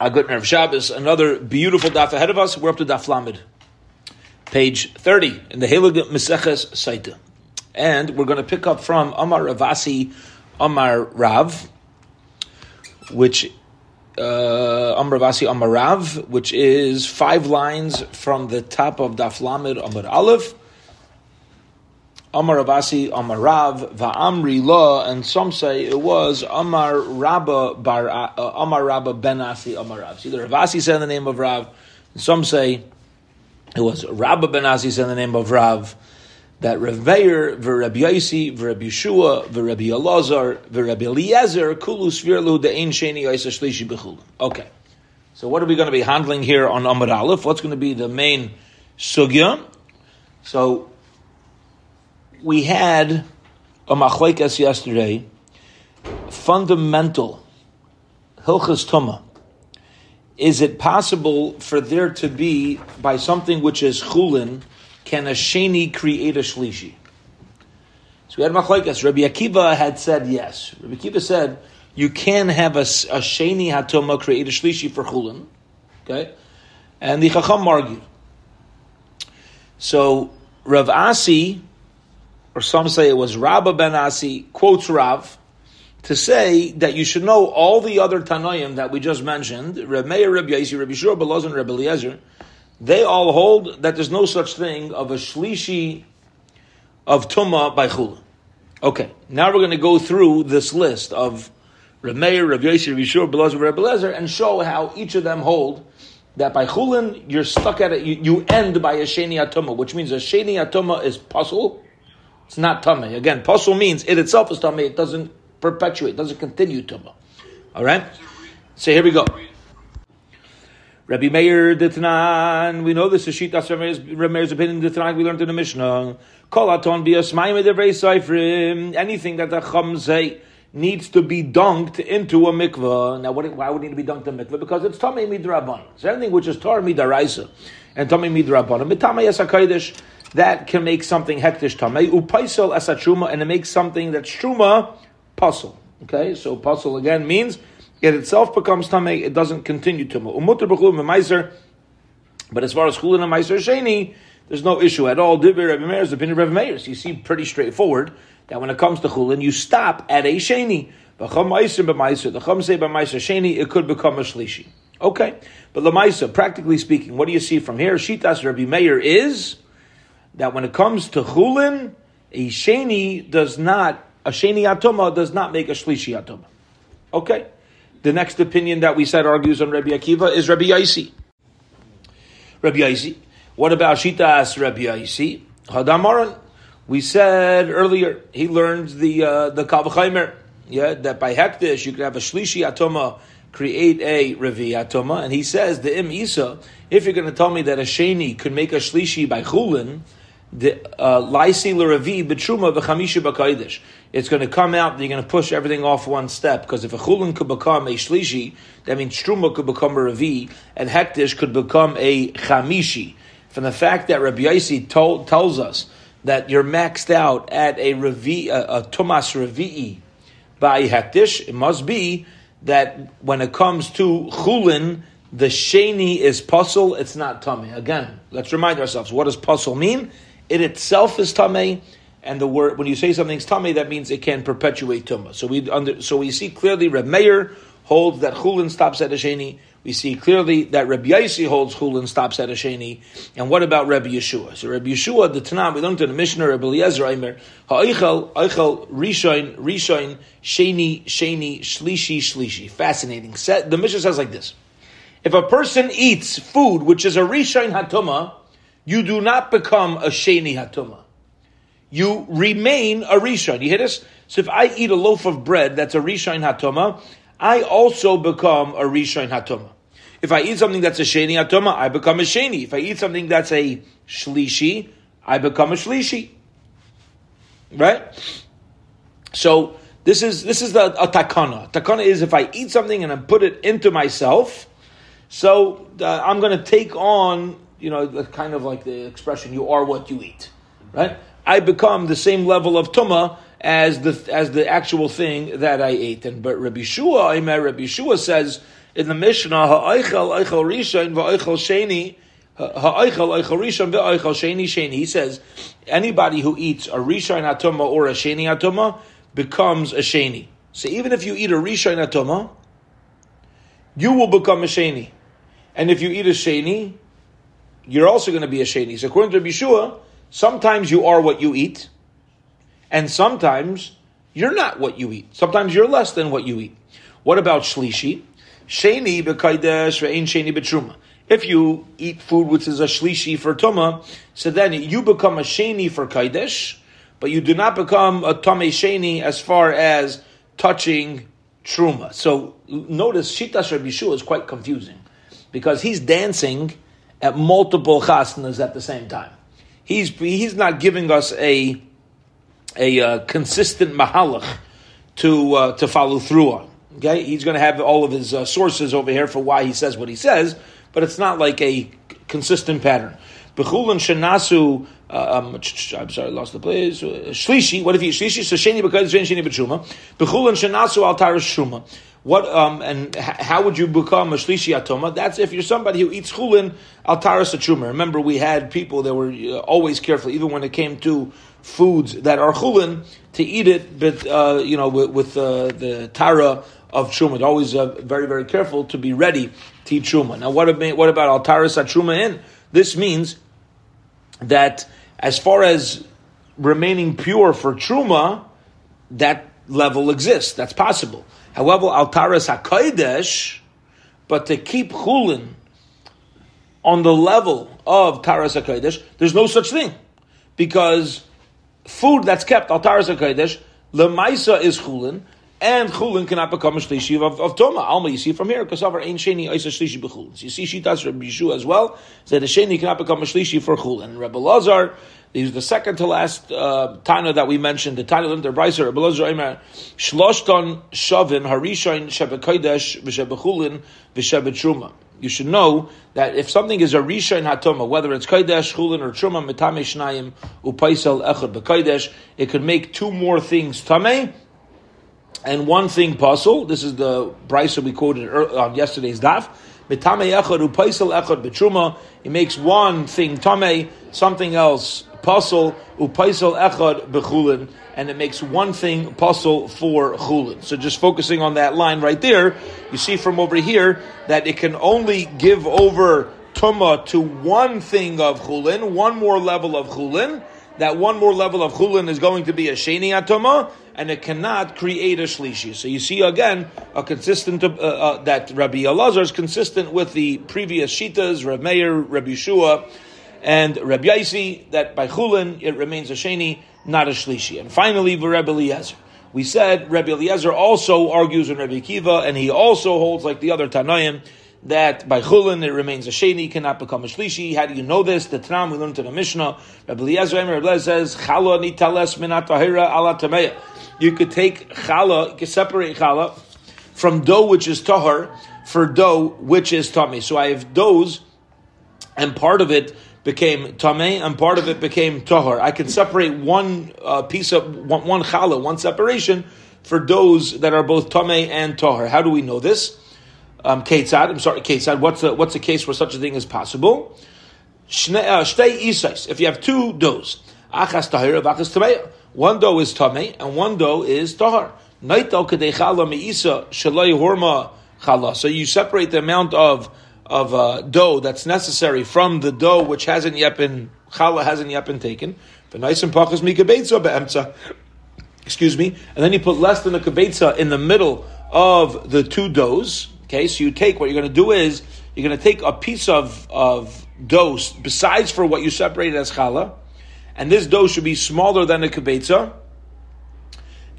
A good nerve Shabbos, another beautiful daf ahead of us. We're up to daf Lamed, page 30 in the Helig Meseches Saita. And we're going to pick up from Amar Ravasi Amar Rav, which uh, Amar Ravasi Amar Rav, which is five lines from the top of daf Lamed Amar Aleph Amar Ravasi, Amar Rav, Va'amri La, and some say it was Amar Rabba Bar, uh, Amar Rabba Ben Asi Amar Rav. So either Ravasi said the name of Rav, and some say it was Rabba Ben Asi said the name of Rav, that Rav Meir, V'Rabbi Yaisi, V'Rabbi Yeshua, V'Rabbi Elazar, V'Rabbi Eliezer, Kulu Svirlu, De'ein Sheni Yaisa Shlishi B'Chul. Okay. So what are we going to be handling here on Amar Aleph? What's going to be the main sugya? So we had a machlekes yesterday, fundamental hilchas tuma. Is it possible for there to be by something which is chulin, can a sheni create a shlishi? So we had machlekes. Rabbi Akiva had said yes. Rabbi Akiva said you can have a, a sheni hatoma create a shlishi for chulin. Okay, and the chacham argued. So Rav Asi or some say it was Rabba ben Asi, quotes Rav, to say that you should know all the other Tanoim that we just mentioned, Reb Meir, Reb Yaisi, Reb Yishur, Belozan, Reb Eliezer, they all hold that there's no such thing of a shlishi of Tumah by Chula. Okay, now we're going to go through this list of Reb Meir, Reb Yaisi, Reb Yishur, Belozan, Reb Eliezer, and show how each of them hold that by Chulin, you're stuck at it, you, you end by a Sheni Atuma, which means a Sheni Atuma is puzzle, it's not tummy. Again, pasul means it itself is tummy. It doesn't perpetuate, doesn't continue tummy. All right. So here we go. Rabbi Meir Ditnan, we know this is Shitas Rabbi Meir's opinion. Ditnan, we learned in the Mishnah. Kol aton. Anything that the Chum say needs to be dunked into a mikvah. Now, what, why would it need to be dunked in a mikvah? Because it's tamei midrabanan. So anything which is tar midaraisa and tamei midrabanan, mitamei esakaidish that can make something hektish tamei upaisel as truma, and it makes something that's truma puzzle. Okay, so puzzle again means it itself becomes tamei; it doesn't continue tuma. Umutter b'chulin meiser, but as far as chulin and meiser sheni, there's no issue at all. Divir Rebbe Meir's opinion, Rebbe Meir's. You see, pretty straightforward that when it comes to chulin, you stop at a sheni. The chum meiser b'meiser, the chum say b'meiser sheni, it could become a shlishi. Okay, but lemaisa, practically speaking, what do you see from here? Shitas Rabbi Meir is that when it comes to chulin, a sheni does not, a sheni atoma does not make a shlishi atoma. Okay. The next opinion that we said argues on Rabbi Akiva is Rabbi Yaisi. Rabbi Yaisi. What about Shita? Shitas Rabbi Yaisi? Hadamaran. We said earlier he learned the uh, the Kavachaimer. Yeah, that by hektish you could have a shlishi atoma create a revi atoma, and he says the im isa. If you're going to tell me that a sheni could make a shlishi by chulin, the uh, laisi b'kaidish. It's going to come out. You're going to push everything off one step because if a chulin could become a shlishi, that means truma could become a ravi, and hektish could become a chamishi. From the fact that Rabbi Yaisi told, tells us that you're maxed out at a ravi, a, a tumas ravi'i by hektish, it must be that when it comes to chulin, the sheni is puzzle, it's not tummy. Again, let's remind ourselves, what does puzzle mean? It itself is tamei, and the word when you say something's tamei, that means it can perpetuate tumah. So we under, so we see clearly Reb Meir holds that chulin stops at a sheni. We see clearly that Reb Yaisi holds chulin stops at a sheni. And what about Reb Yeshua? So Reb Yeshua, the Tanam, we learned in the Mishnah, Reb Eliezer, Aimer, ha'eichel, eichel, rishoin, rishoin, sheni, sheni, shlishi, shlishi. Fascinating. The Mishnah says like this. If a person eats food which is a rishoin hatuma, you do not become a sheni hatuma. You remain a rishon. You hear this? So if I eat a loaf of bread that's a rishon hatuma, I also become a rishon hatuma. If I eat something that's a sheni hatuma, I become a sheni. If I eat something that's a shlishi, I become a shlishi. Right? So this is this is the a takana. Takana is if I eat something and I put it into myself, so uh, I'm going to take on you know, kind of like the expression, you are what you eat, right? I become the same level of tuma as the as the actual thing that I ate. And but Rabbi Shua, Rabbi Shua says in the Mishnah, ha'oichel oichel rishon va'oichel sheni, ha'oichel oichel rishon va'oichel sheni sheni. He says, anybody who eats a rishon atoma or a sheni atoma becomes a sheni. So even if you eat a rishon atoma, you will become a sheni. And if you eat a sheni, you're also going to be a sheni. So according to Yeshua, sometimes you are what you eat, and sometimes you're not what you eat. Sometimes you're less than what you eat. What about shlishi? Sheni b'kaidesh ve'in sheni b'truma. If you eat food which is a shlishi for tuma, so then you become a sheni for kaidesh, but you do not become a tame sheni as far as touching truma. So notice Shitas Rabbi Shua is quite confusing because he's dancing at multiple chasnas at the same time. He's he's not giving us a a uh, consistent mahalach to uh, to follow through on. Okay, he's going to have all of his uh, sources over here for why he says what he says, but it's not like a consistent pattern. Bechulin shenasu. Uh, um, I'm sorry, lost the place. Uh, shlishi. What if he shlishi? So sheni because sheni b'truma. Bechulin shenasu al shuma. What um, and how would you become a shlishi atoma? That's if you're somebody who eats chulin al taras. Remember, we had people that were uh, always careful, even when it came to foods that are chulin, to eat it, but uh, you know, with, with uh, the tara of truma. Always uh, very, very careful to be ready to eat truma. Now, what about what about al taras in? This means that as far as remaining pure for truma, that level exists. That's possible. However, Altaras HaKodesh, but to keep Chulin on the level of Taras HaKodesh, there's no such thing. Because food that's kept Altaras HaKodesh, Lemaisa is Chulin, and chulin cannot become a shlishi of, of toma. Alma, you see from here, of ain't sheni isa shlishi b'chulin. You see, she does Rabbi Yeshua as well. Said a sheni cannot become a shlishi for chulin. Rabbi Lazar, is the second to last uh, Tana that we mentioned. The Tana Linter Braiser, Rabbi Lazar Eimer, shloshton shavin harishain shebekodesh v'shebechulin v'shebetruma. You should know that if something is a risha in hatoma, whether it's kodesh, chulin, or truma, metame shnayim, upaisel echad bekodesh, it could make two more things tameh and one thing puzzle. This is the Bryce we quoted on yesterday's daf. It makes one thing tame, something else puzzle upaisel echad bechulin, and it makes one thing puzzle for chulin. So just focusing on that line right there, you see from over here that it can only give over tuma to one thing of chulin, one more level of chulin. That one more level of chulin is going to be a sheni atoma, and it cannot create a shlishi. So you see again a consistent uh, uh, that Rabbi Elazar is consistent with the previous shitas, Rabbi Meir, Rabbi Yeshua, and Rabbi Yaisi that by chulin it remains a sheni, not a shlishi. And finally, Rabbi Eliezer. We said Rabbi Eliezer also argues in Rabbi Kiva, and he also holds like the other Tanoim that by chulin it remains a sheni, cannot become a shlishi. How do you know this? The Tanam we learned in the Mishnah. Rabbi Eliezer Rabbi says chala nitales minat ala tameya you could take challah, you could separate challah from dough which is tahar for dough which is tummy. So I have doughs, and part of it became tameh, and part of it became tahar. I can separate one uh, piece of one, one challah, one separation for those that are both tameh and tahar. How do we know this? Um, Ketzad, I'm sorry, Ketzad. What's the what's the case where such a thing is possible? Uh, if you have two doughs, achas tahir, achas tameh. One dough is tame and one dough is tahar. So you separate the amount of of uh, dough that's necessary from the dough which hasn't yet been challah hasn't yet been taken. Excuse me, and then you put less than a kibetza in the middle of the two doughs. Okay, so you take what you're going to do is you're going to take a piece of of dough besides for what you separated as challah and this dough should be smaller than a kibetza,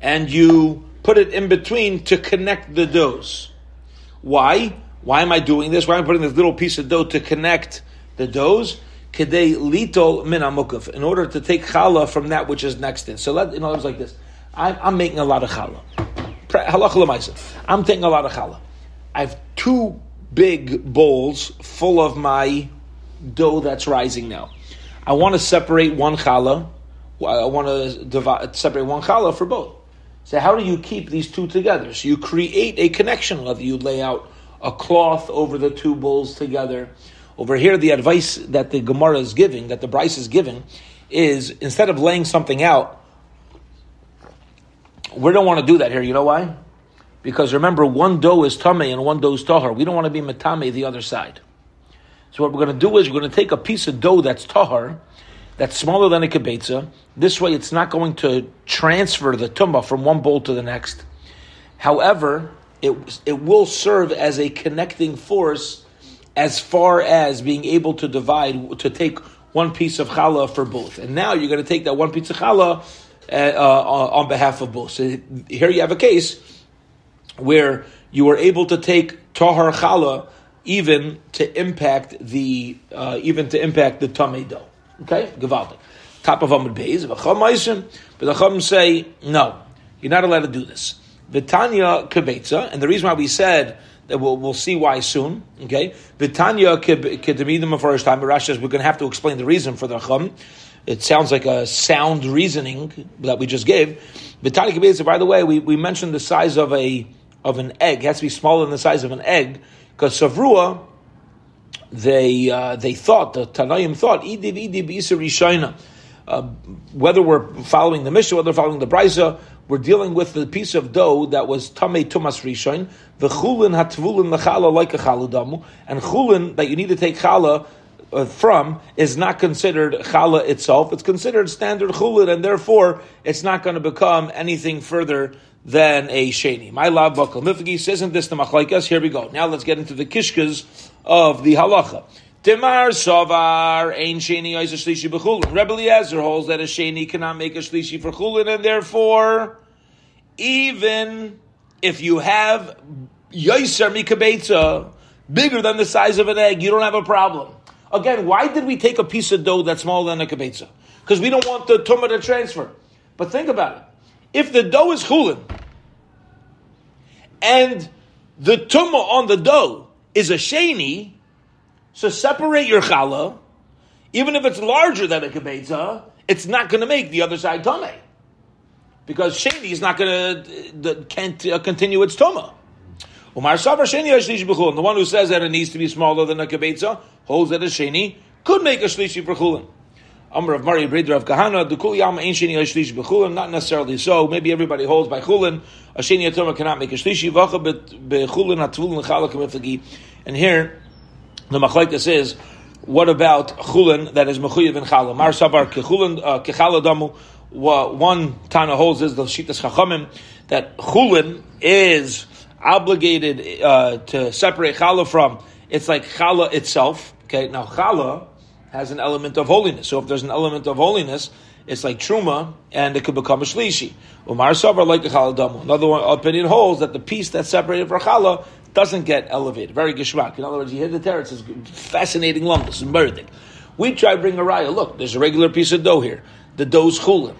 and you put it in between to connect the doughs. Why? Why am I doing this? Why am I putting this little piece of dough to connect the doughs? Kedei litol min amukaf, in order to take challah from that which is next in. So let, in other words, like this, I'm, I'm making a lot of challah. I'm taking a lot of challah. I have two big bowls full of my dough that's rising now. I want to separate one challah. I want to divide, separate one challah for both. So how do you keep these two together? So you create a connection, whether you lay out a cloth over the two bowls together. Over here, the advice that the Gemara is giving, that the Bryce is giving, is instead of laying something out, we don't want to do that here. You know why? Because remember, one dough is tame and one dough is tahar. We don't want to be metame the other side. So what we're going to do is we're going to take a piece of dough that's tahar, that's smaller than a kibetza. This way, it's not going to transfer the tumah from one bowl to the next. However, it, it will serve as a connecting force as far as being able to divide, to take one piece of challah for both. And now you're going to take that one piece of challah uh, uh, on behalf of both. So here you have a case where you were able to take tahar challah even to impact the uh, even to impact the tamei dough. Okay, Gavaldik. Top of Amud Beis, but the Chum say no, you're not allowed to do this. Vitanya kibetza, and the reason why we said that we'll, we'll see why soon. Okay, Vitanya kedemidim the first time. Rashi says we're going to have to explain the reason for the Chum. It sounds like a sound reasoning that we just gave. Vitanya kibetza. By the way, we, we mentioned the size of a of an egg. It has to be smaller than the size of an egg because Savrua, they uh, they thought the Tanaim thought idib idib isa. Uh, whether we're following the Mishnah, whether we're following the Brisa, we're dealing with the piece of dough that was tamei tumas rishon, the chulin hatvulin lechala like a chaludamu, and chulin that you need to take chala uh, from is not considered chala itself. It's considered standard chulin, and therefore it's not going to become anything further than a sheni. My lab bakal mifagis isn't this the machlaikas? Here we go. Now let's get into the kishkas of the halacha. Timar Savar Ein Sheni Oiz Shlishi B'Chulin. Rebbe Eliezer holds that a Sheni cannot make a Shlishi for Chulin, and therefore, even if you have Yoiser Mikabetza, bigger than the size of an egg, you don't have a problem. Again, why did we take a piece of dough that's smaller than a kabetza? Because we don't want the tumah to transfer. But think about it. If the dough is chulin, and the tumah on the dough is a sheni, so separate your challah, even if it's larger than a kibetza, it's not going to make the other side tumah. Because sheni is not going to can't uh, continue its tumah. Umar Savar Sheni Shlishi B'chulin. The one who says that it needs to be smaller than a kibetza holds that a sheni could make a shlishi for chulin. Amr of Mari Breder of Kahana, the Kul Yam Ein Sheni Shlishi B'chulin. Not necessarily so. Maybe everybody holds by chulin. A sheni atoma cannot make a shlishi. Vacha b'chulin hatvulin chalak And here the machlekes is, what about chulin that is mechuyev in challah? Mar sabar kechulin uh, kechala damu. One Tana holds is the shitas chachamim that chulin is obligated uh, to separate challah from. It's like challah itself. Okay, now challah has an element of holiness. So if there's an element of holiness, it's like truma, and it could become a shlishi. Umar savar like a challah damu. Another one opinion holds that the piece that's separated for challah doesn't get elevated. Very geshmak. In other words, you hit the terrace, it's fascinating lumps and murdik. We try to bring a raya. Look, there's a regular piece of dough here. The dough's chulin.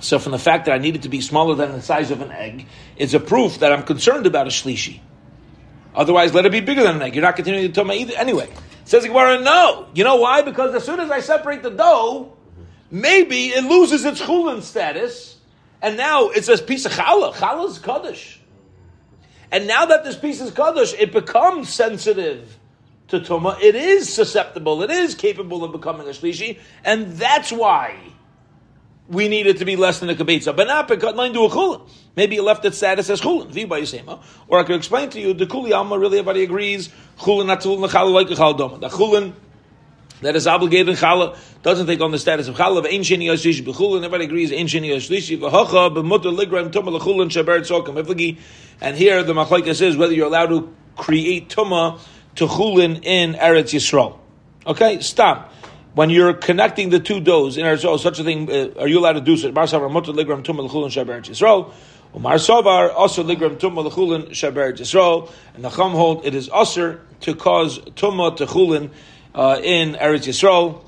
So from the fact that I need it to be smaller than the size of an egg, it's a proof that I'm concerned about a shlishi. Otherwise, let it be bigger than an egg. You're not continuing to tell me either. Anyway, says Gemara, no. You know why? Because as soon as I separate the dough, maybe it loses its chulin status, and now it's a piece of challah. Challah is kaddish. And now that this piece is kaddish, it becomes sensitive to tuma. It is susceptible. It is capable of becoming a shlishi, and that's why we need it to be less than a kabetza. But not because nine to a chulin. Maybe it left its status as chulin. V by Yisema. Or I could explain to you the kuli alma. Really, everybody agrees chulin not chulin lechala like a doma. The chulin that is obligated in challah doesn't take on the status of challah. Ein sheni yashlishi b'chulin. Everybody agrees ein sheni yashlishi v'hacha b'mutter ligram tumah lechulin shaber tzokam iflagi. And here the machlekes is whether you're allowed to create tumah to chulin in Eretz Yisrael. Okay, stop. When you're connecting the two doughs in Eretz Yisrael, such a thing, uh, are you allowed to do so? Bar savar mutter ligram tumah lechulin shaber Yisrael. Umar Sovar also ligram tumah lechulin shaber Yisrael. And the Chum hold it is usher to cause tumah to chulin uh, in Eretz Yisrael,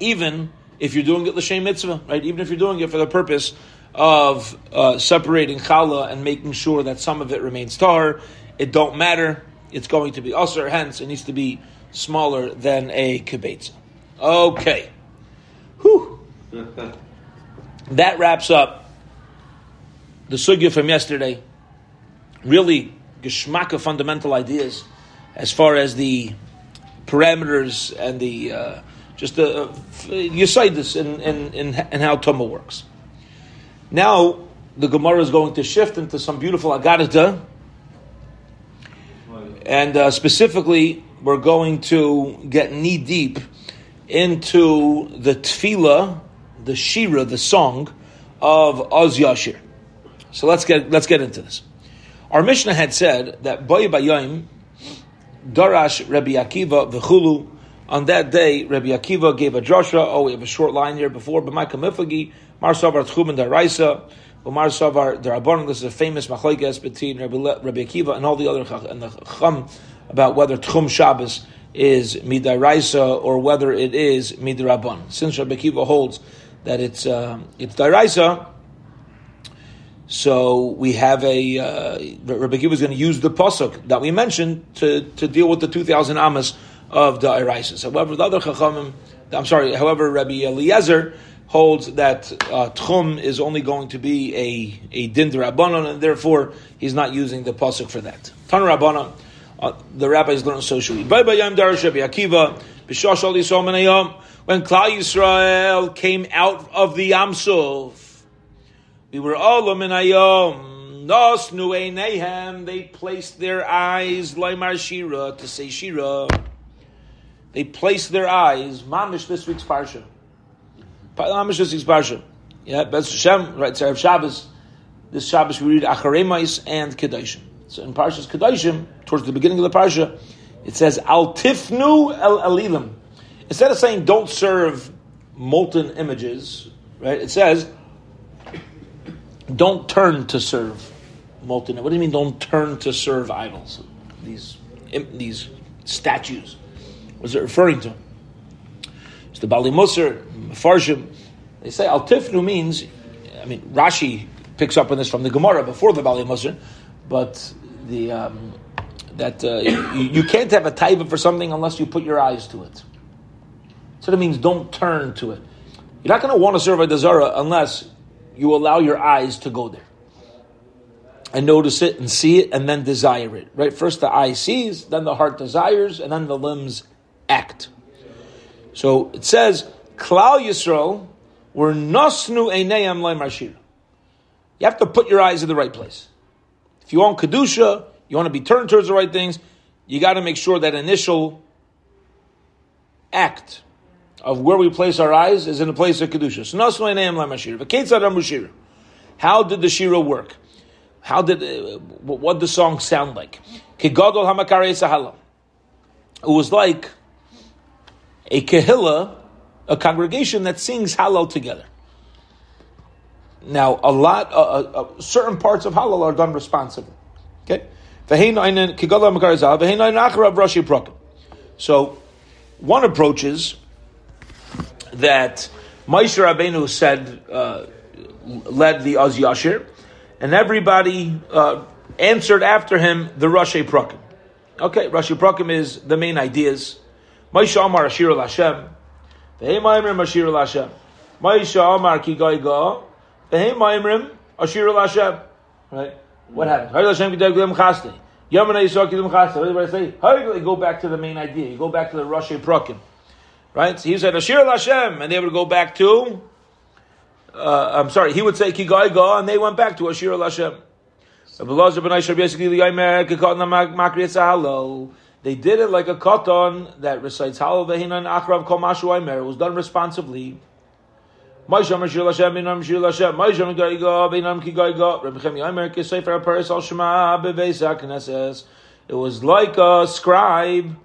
even if you're doing it l'shem mitzvah, right? Even if you're doing it for the purpose of uh, separating challah and making sure that some of it remains tar, it don't matter. It's going to be usher, hence it needs to be smaller than a kibetza. Okay. Whew. that wraps up the sugya from yesterday. Really geschmack of fundamental ideas as far as the parameters and the uh, just the uh, you cite this in, in, in, in how Tumah works. Now the Gemara is going to shift into some beautiful Agadata, and uh, specifically we're going to get knee deep into the tefillah, the shira, the song of Oz Yashir. So let's get let's get into this. Our Mishnah had said that Boy Bayim Darash Rabbi Akiva v'chulu. On that day, Rabbi Akiva gave a drasha. Oh, we have a short line here before. B'may kamifagi mar savar tchumen daraisa. Umar Savar Darabon, this is a famous machlekes between Rabbi, Rabbi Akiva and all the other and the Chum about whether Tchum Shabbos is midaraisa or whether it is midarabon. Since Rabbi Akiva holds that it's uh, it's daraisa, so we have a uh, Rabbi Akiva is going to use the pasuk that we mentioned to, to deal with the two thousand amas of the iraisa. However, the other chachamim, I'm sorry. However, Rabbi Eliezer holds that uh, tchum is only going to be a a din rabbanon, and therefore he's not using the pasuk for that. Tan rabbanon, uh, the rabbis learn so should Bye bye yam darash Rabbi Akiva when Klal Yisrael came out of the Yamsuf, we were all minayom. Nos nu e nehem. They placed their eyes laimar shira to say shira. They placed their eyes. Mamish this week's parsha. Mamish this week's parsha. Yeah, Bez Hashem, right? Erev Shabbos. This Shabbos we read Acharemais and Kedoshim. So in Parshas Kedoshim, towards the beginning of the parsha, it says Al Tifnu El Elilim. Instead of saying don't serve molten images, right? It says don't turn to serve molten. What do you mean? Don't turn to serve idols? These these statues. What is it referring to? It's the Bali Musar, Farshim. They say Al Tifnu means. I mean, Rashi picks up on this from the Gemara before the Bali Musar, but the um, that uh, you, you, can't have a taiva for something unless you put your eyes to it. So that means don't turn to it. You're not going to want to serve a dazara unless you allow your eyes to go there and notice it and see it and then desire it. Right? First the eye sees, then the heart desires, and then the limbs act. So it says, Klal Yisrael were nasnu einayam marshir. You have to put your eyes in the right place. If you want kedusha, you want to be turned towards the right things. You got to make sure that initial act of where we place our eyes is in the place of kedusha. So How did the shira work? How did uh, what the song sound like? It was like a kahila, a congregation that sings halal together. Now, a lot, uh, uh, uh certain parts of halal are done responsibly. Okay, so one approach is that Moshe Rabbeinu said, uh, led the Az Yashir, and everybody uh, answered after him the Rashi Prakim. Okay, Rashi Prakim is the main ideas. Moshe Amar Ashir al Hashem, Vehem Ma'imrim Ashir al Hashem, Moshe Amar Ki Gaiga, Vehem Ma'imrim Ashir al Hashem. Right? What happens? Hayil Hashem Ki Deglim Chasli. Yamana Yisrael Ki Deglim Chasli. Everybody say, Hayil, you go back to the main idea. You go back to the Rashi Prakim. Right? So he said, Ashir Hashem, and they would go back to, uh, I'm sorry, he would say, Kigai Ga, and they went back to Ashir Hashem. They did it like a katan that recites Halal Vehinan Akrav Kol Aimer. It was done responsibly. It was like a scribe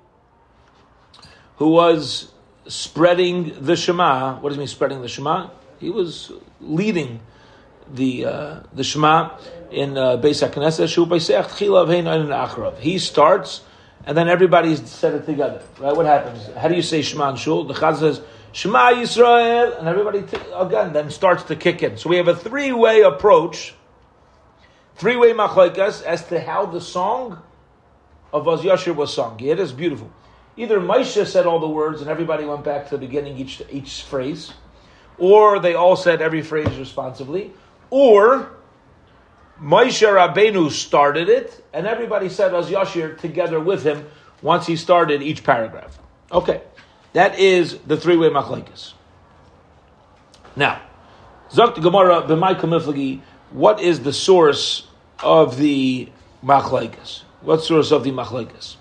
who was spreading the Shema. What does he mean spreading the Shema? He was leading the uh, the Shema in uh, Beis Achrav. He starts, and then everybody said it together. Right? What happens? How do you say Shema in Shul? The Chaz says Shema Yisrael, and everybody t- again then starts to kick in. So we have a three way approach, three way machlekes as to how the song of Az Yashir was sung. It is beautiful. Either Moshe said all the words and everybody went back to the beginning each each phrase, or they all said every phrase responsively, or Moshe Rabbeinu started it, and everybody said as Yashir together with him once he started each paragraph. Okay, that is the three-way machlekes. Now, Zakt Gemara b'may kamiflagi. What is the source of the machlekes? What source of the machlekes?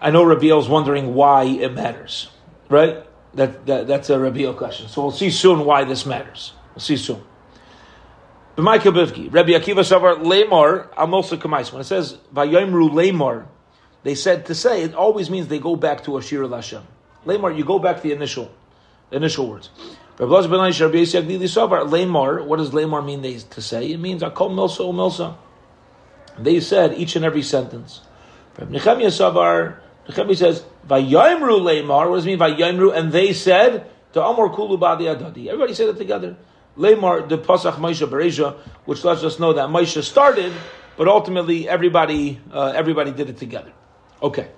I know Rabiel's wondering why it matters, right? That, that that's a Rabiel question. So we'll see soon why this matters. We'll see soon. Kabivki. Rabbi Akiva Savar Lemar Amosa Kamais. When it says Vayomru Lemar, they said to say it always means they go back to Ashir Lashem. Lemar, you go back to the initial initial words. What does Lemar mean they, to say? It means Akol Milsa Milsa. They said each and every sentence. Nechemia Savar, Nechemia says, Vayomru Lemar, what does it mean Vayomru? And they said, to Amor Kulu Badi Adadi. Everybody said it together. Lemar the Pasach Maisha Bereja, which lets us know that Maisha started, but ultimately everybody uh, everybody did it together. Okay,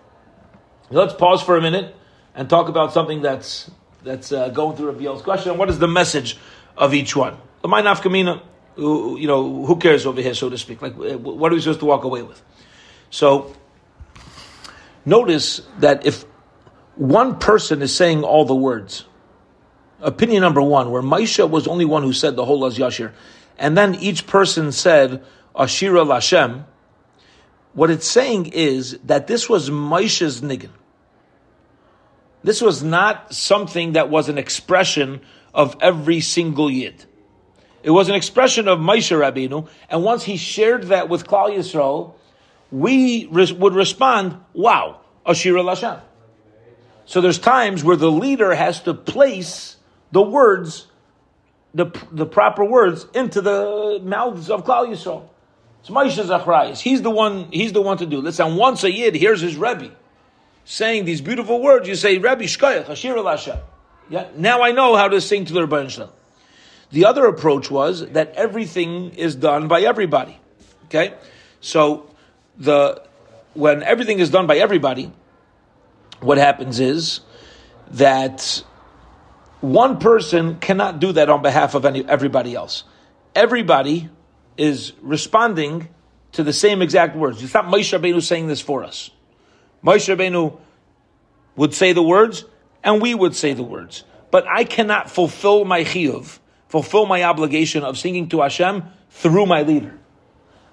let's pause for a minute and talk about something that's that's uh, going through Rabiel's question. What is the message of each one? The Nafkamina, you know, who cares over here, so to speak? Like, what are we supposed to walk away with? So, notice that if one person is saying all the words, opinion number one, where Maisha was only one who said the whole Az Yashir, and then each person said Ashira Lashem, what it's saying is that this was Maisha's niggin. This was not something that was an expression of every single yid. It was an expression of Maisha Rabbeinu, and once he shared that with Klal Yisrael, we res- would respond, "Wow, Ashira Lashem." So there's times where the leader has to place the words, the, the proper words, into the mouths of Klal Yisrael. It's Moshe Zachrayas. He's the one. He's the one to do. Listen, once a yid hears his rebbe saying these beautiful words. You say Rebbe Shkoyach Hashir Lashem. Yeah. Now I know how to sing to the Rebbe Shalom. The other approach was that everything is done by everybody. Okay, so the when everything is done by everybody, what happens is that one person cannot do that on behalf of any, everybody else. Everybody is responding to the same exact words. It's not Moshe Rabbeinu saying this for us. Moshe Rabbeinu would say the words, and we would say the words. But I cannot fulfill my chiyuv, fulfill my obligation of singing to Hashem through my leader.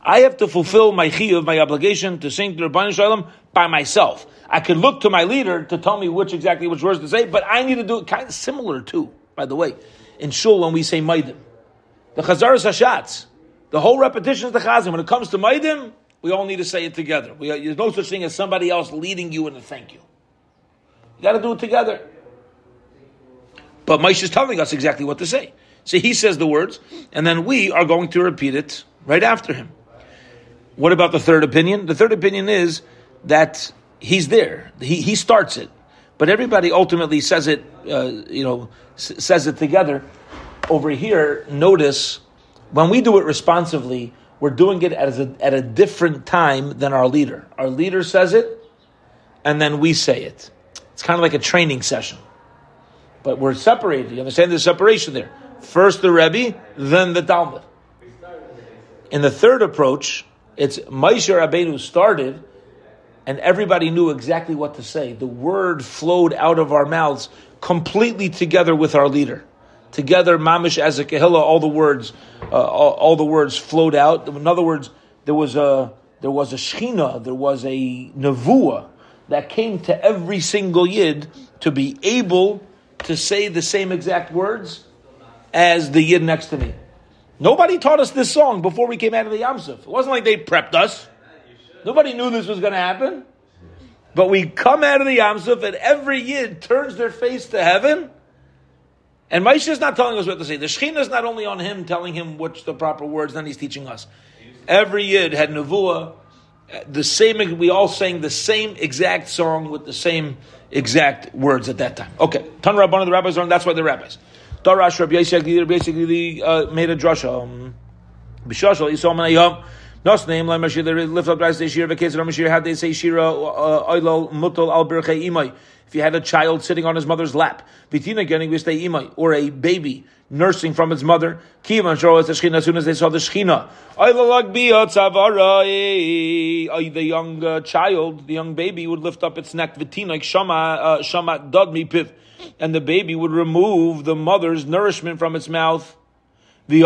I have to fulfill my chiyuv, my obligation to sing to Rabbi Shalom by myself. I could look to my leader to tell me which exactly which words to say, but I need to do it kind of similar too, by the way, in shul when we say Maidim. The Chazaras Hashatz, the whole repetition is the Chazim. When it comes to Maidim, we all need to say it together. There's no such thing as somebody else leading you in a thank you. You got to do it together. But Moshe is telling us exactly what to say. So he says the words, and then we are going to repeat it right after him. What about the third opinion? The third opinion is that he's there. He, he starts it. But everybody ultimately says it, uh, you know, s- says it together. Over here, notice when we do it responsively, we're doing it at a, at a different time than our leader. Our leader says it, and then we say it. It's kind of like a training session. But we're separated. You understand the separation there? First the Rebbe, then the talmid. In the third approach, it's Moshe Rabbeinu started, and everybody knew exactly what to say. The word flowed out of our mouths completely together with our leader. Together, mamish as a kahila, all the words, uh, all, all, the words flowed out. In other words, there was a there was a shechina, there was a nevuah that came to every single yid to be able to say the same exact words as the yid next to me. Nobody taught us this song before we came out of the Yamsuf. It wasn't like they prepped us. Nobody knew this was going to happen. But we come out of the Yamsuf and every Yid turns their face to heaven. And Moshe is not telling us what to say. The Shekhinah is not only on him telling him what's the proper words, then he's teaching us. Every Yid had Nevuah. The same, we all sang the same exact song with the same exact words at that time. Okay. Tan Rabban the rabbis learned, that's why they're rabbis. Darash Rabbi Yisrael basically uh, made a drasha. Um, Bishashal Yisrael Nos name like Mashir they lift up say Shira v'keser Mashir had they say Shira uh, oilol mutal al berchei imay. If you had a child sitting on his mother's lap, vitina getting stay imay, or a baby nursing from its mother, kiman shor as the as soon as they saw the shechina, oilol agbiya tzavarai. The young uh, child, the young baby would lift up its neck vitina shama uh, shama dod mipiv, and the baby would remove the mother's nourishment from its mouth. And they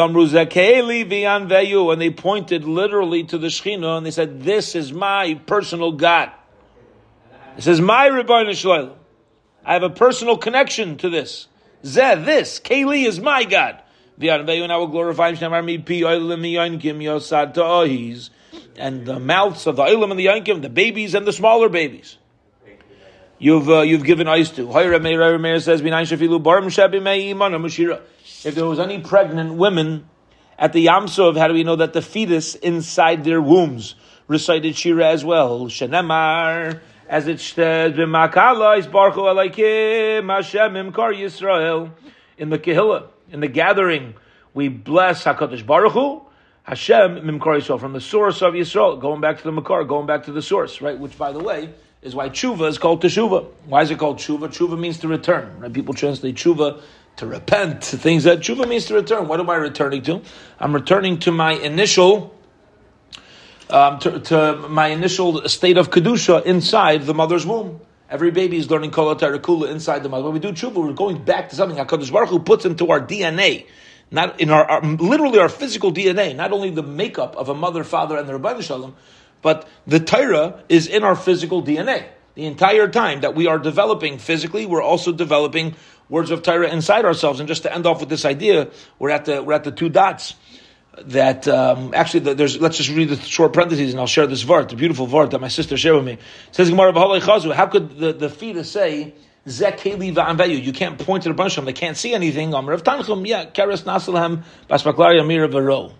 pointed literally to the Shechina and they said, "This is my personal God." It says, "My Rebbeinu Shloim." I have a personal connection to this. Zeh, this Keli is my God. And I will glorify him. And the mouths of the Olam and the Yankim, the babies and the smaller babies. You've uh, you've given eyes to. says, if there was any pregnant women at the Yamsov, how do we know that the fetus inside their wombs recited Shira as well? Shenemar, as it says. In the Kehillah, in the gathering, we bless HaKadosh Baruch Hu, Hashem Mimkar Yisrael, from the source of Yisrael, going back to the Makar, going back to the source, right? Which, by the way, is why tshuva is called teshuva. Why is it called tshuva? Tshuva means to return. Right? People translate tshuva to repent, things that tshuva means to return. What am I returning to? I'm returning to my initial, um, to, to, my initial state of kedusha inside the mother's womb. Every baby is learning kol kula inside the mother. When we do tshuva, we're going back to something Hakadosh Baruch Hu puts into our DNA, not in our, our, literally our physical DNA. Not only the makeup of a mother, father, and the Rabbi Shalom, but the Torah is in our physical DNA. The entire time that we are developing physically, we're also developing words of Torah inside ourselves. And just to end off with this idea, we're at the we're at the two dots. That um, actually, there's. Let's just read the short parentheses, and I'll share this vart, the beautiful vart that my sister shared with me. It says Gemara How could the, the fetus say Zekeli va'anveyu? You can't point to the bunch of them; they can't see anything. Amr of Tanchum, yeah, Keres Nasalhem Basmaklari Amir Vero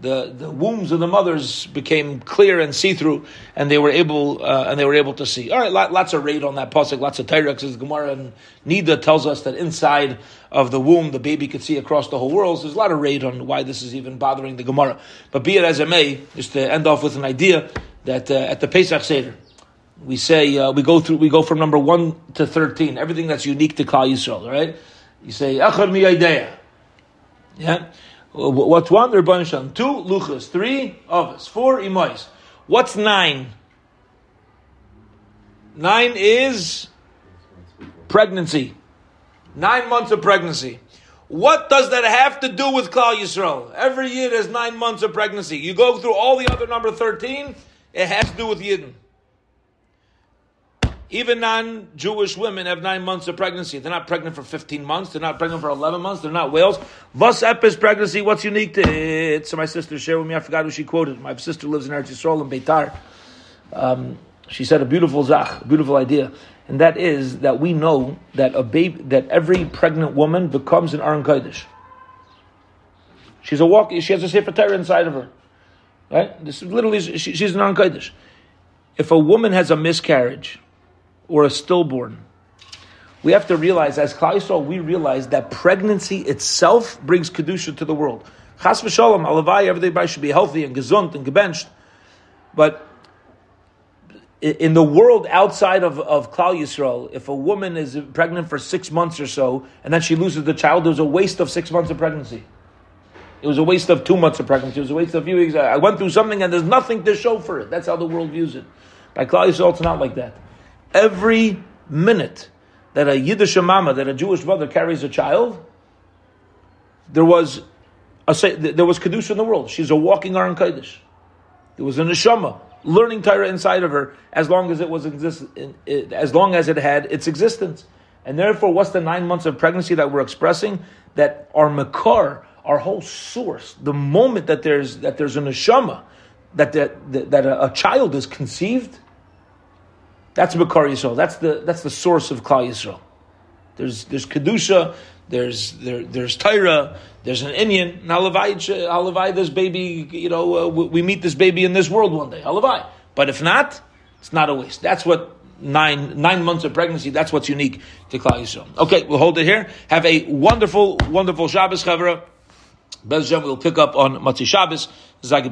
the, the wombs of the mothers became clear and see through, and they were able uh, and they were able to see. All right, lots of raid on that pasuk, lots of tyrex. As Gemara and Nida tells us that inside of the womb, the baby could see across the whole world. So there's a lot of raid on why this is even bothering the Gemara. But be it as it may, just to end off with an idea that uh, at the Pesach Seder, we say uh, we go through we go from number one to thirteen, everything that's unique to Klal Yisrael. Right? You say Echad mi Yeah. Uh, what's one? Rabban Shalom. Two luchas. Three others. Four imois. What's nine? Nine is pregnancy. Nine months of pregnancy. What does that have to do with Klal Yisrael? Every year there's nine months of pregnancy. You go through all the other number 13, it has to do with Yidden. Even non-Jewish women have nine months of pregnancy. They're not pregnant for 15 months. They're not pregnant for 11 months. They're not whales. Vos epis pregnancy, what's unique to it? So my sister shared with me, I forgot who she quoted. My sister lives in Eretz Yisrael in Beitar. Um, she said a beautiful zach, beautiful idea. And that is that we know that a baby, that every pregnant woman becomes an Aron Kodesh. She's a walk, she has a Sefer Torah inside of her. Right? This is literally, she, she's an Aron Kodesh. If a woman has a miscarriage, or a stillborn. We have to realize, as Klal Yisrael, we realize that pregnancy itself brings kedusha to the world. Chas v'shalom, alavai, everybody should be healthy and gesund and gebenched. But in the world outside of, of Klal Yisrael, if a woman is pregnant for six months or so, and then she loses the child, was a waste of six months of pregnancy. It was a waste of two months of pregnancy. It was a waste of a few weeks. I went through something and there's nothing to show for it. That's how the world views it. By Klal Yisrael, it's not like that every minute that a Yiddish mama, that a Jewish mother carries a child, there was a, say there was kedusha in the world. She's a walking Aron Kodesh. There was a neshama learning Torah inside of her as long as it was exist, as long as it had its existence. And therefore, what's the nine months of pregnancy that we're expressing? That our makar, our whole source, the moment that there's that there's a neshama, that that, that a, a child is conceived, that's Makar Yisrael. That's the that's the source of Klal Yisrael. There's there's kedusha. There's there, there's Torah. There's an Indian. Halavai, this baby. You know, uh, we meet this baby in this world one day. Halavai. But if not, it's not a waste. That's what nine nine months of pregnancy. That's what's unique to Klal Yisrael. Okay, we'll hold it here. Have a wonderful, wonderful Shabbos, Chavra. Bez we'll pick up on Matzi Shabbos, Zagi